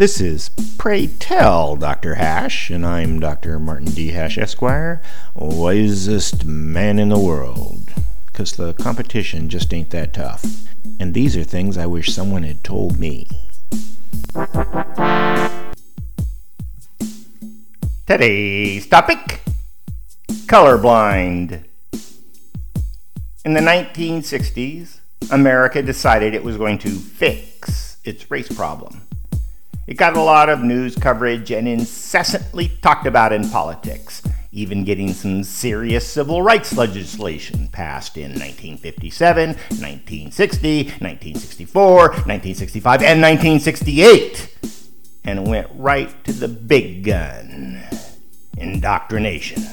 This is Pray Tell Dr. Hash, and I'm Dr. Martin D. Hash, Esquire, wisest man in the world. Because the competition just ain't that tough. And these are things I wish someone had told me. Today's topic colorblind. In the 1960s, America decided it was going to fix its race problem. It got a lot of news coverage and incessantly talked about in politics, even getting some serious civil rights legislation passed in 1957, 1960, 1964, 1965, and 1968. And went right to the big gun indoctrination.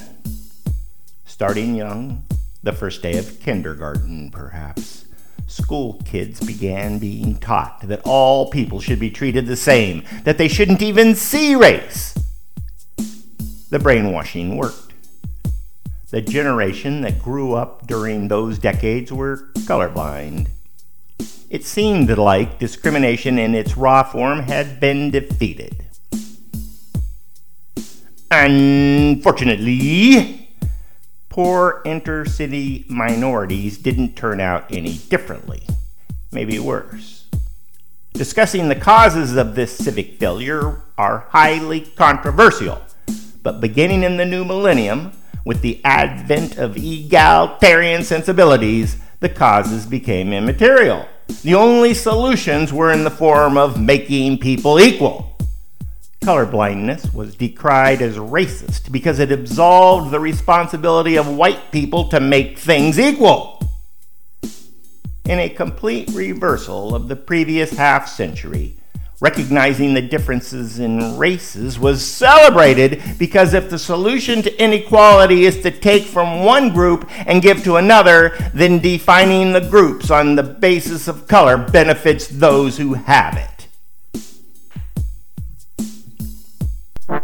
Starting young, the first day of kindergarten, perhaps, school kids began being taught that all people should be treated the same, that they shouldn't even see race. The brainwashing worked. The generation that grew up during those decades were colorblind. It seemed like discrimination in its raw form had been defeated. Unfortunately, poor intercity minorities didn't turn out any differently, maybe worse. Discussing the causes of this civic failure are highly controversial, but beginning in the new millennium, with the advent of egalitarian sensibilities, the causes became immaterial. The only solutions were in the form of making people equal colorblindness was decried as racist because it absolved the responsibility of white people to make things equal. In a complete reversal of the previous half century, recognizing the differences in races was celebrated because if the solution to inequality is to take from one group and give to another, then defining the groups on the basis of color benefits those who have it.